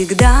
Всегда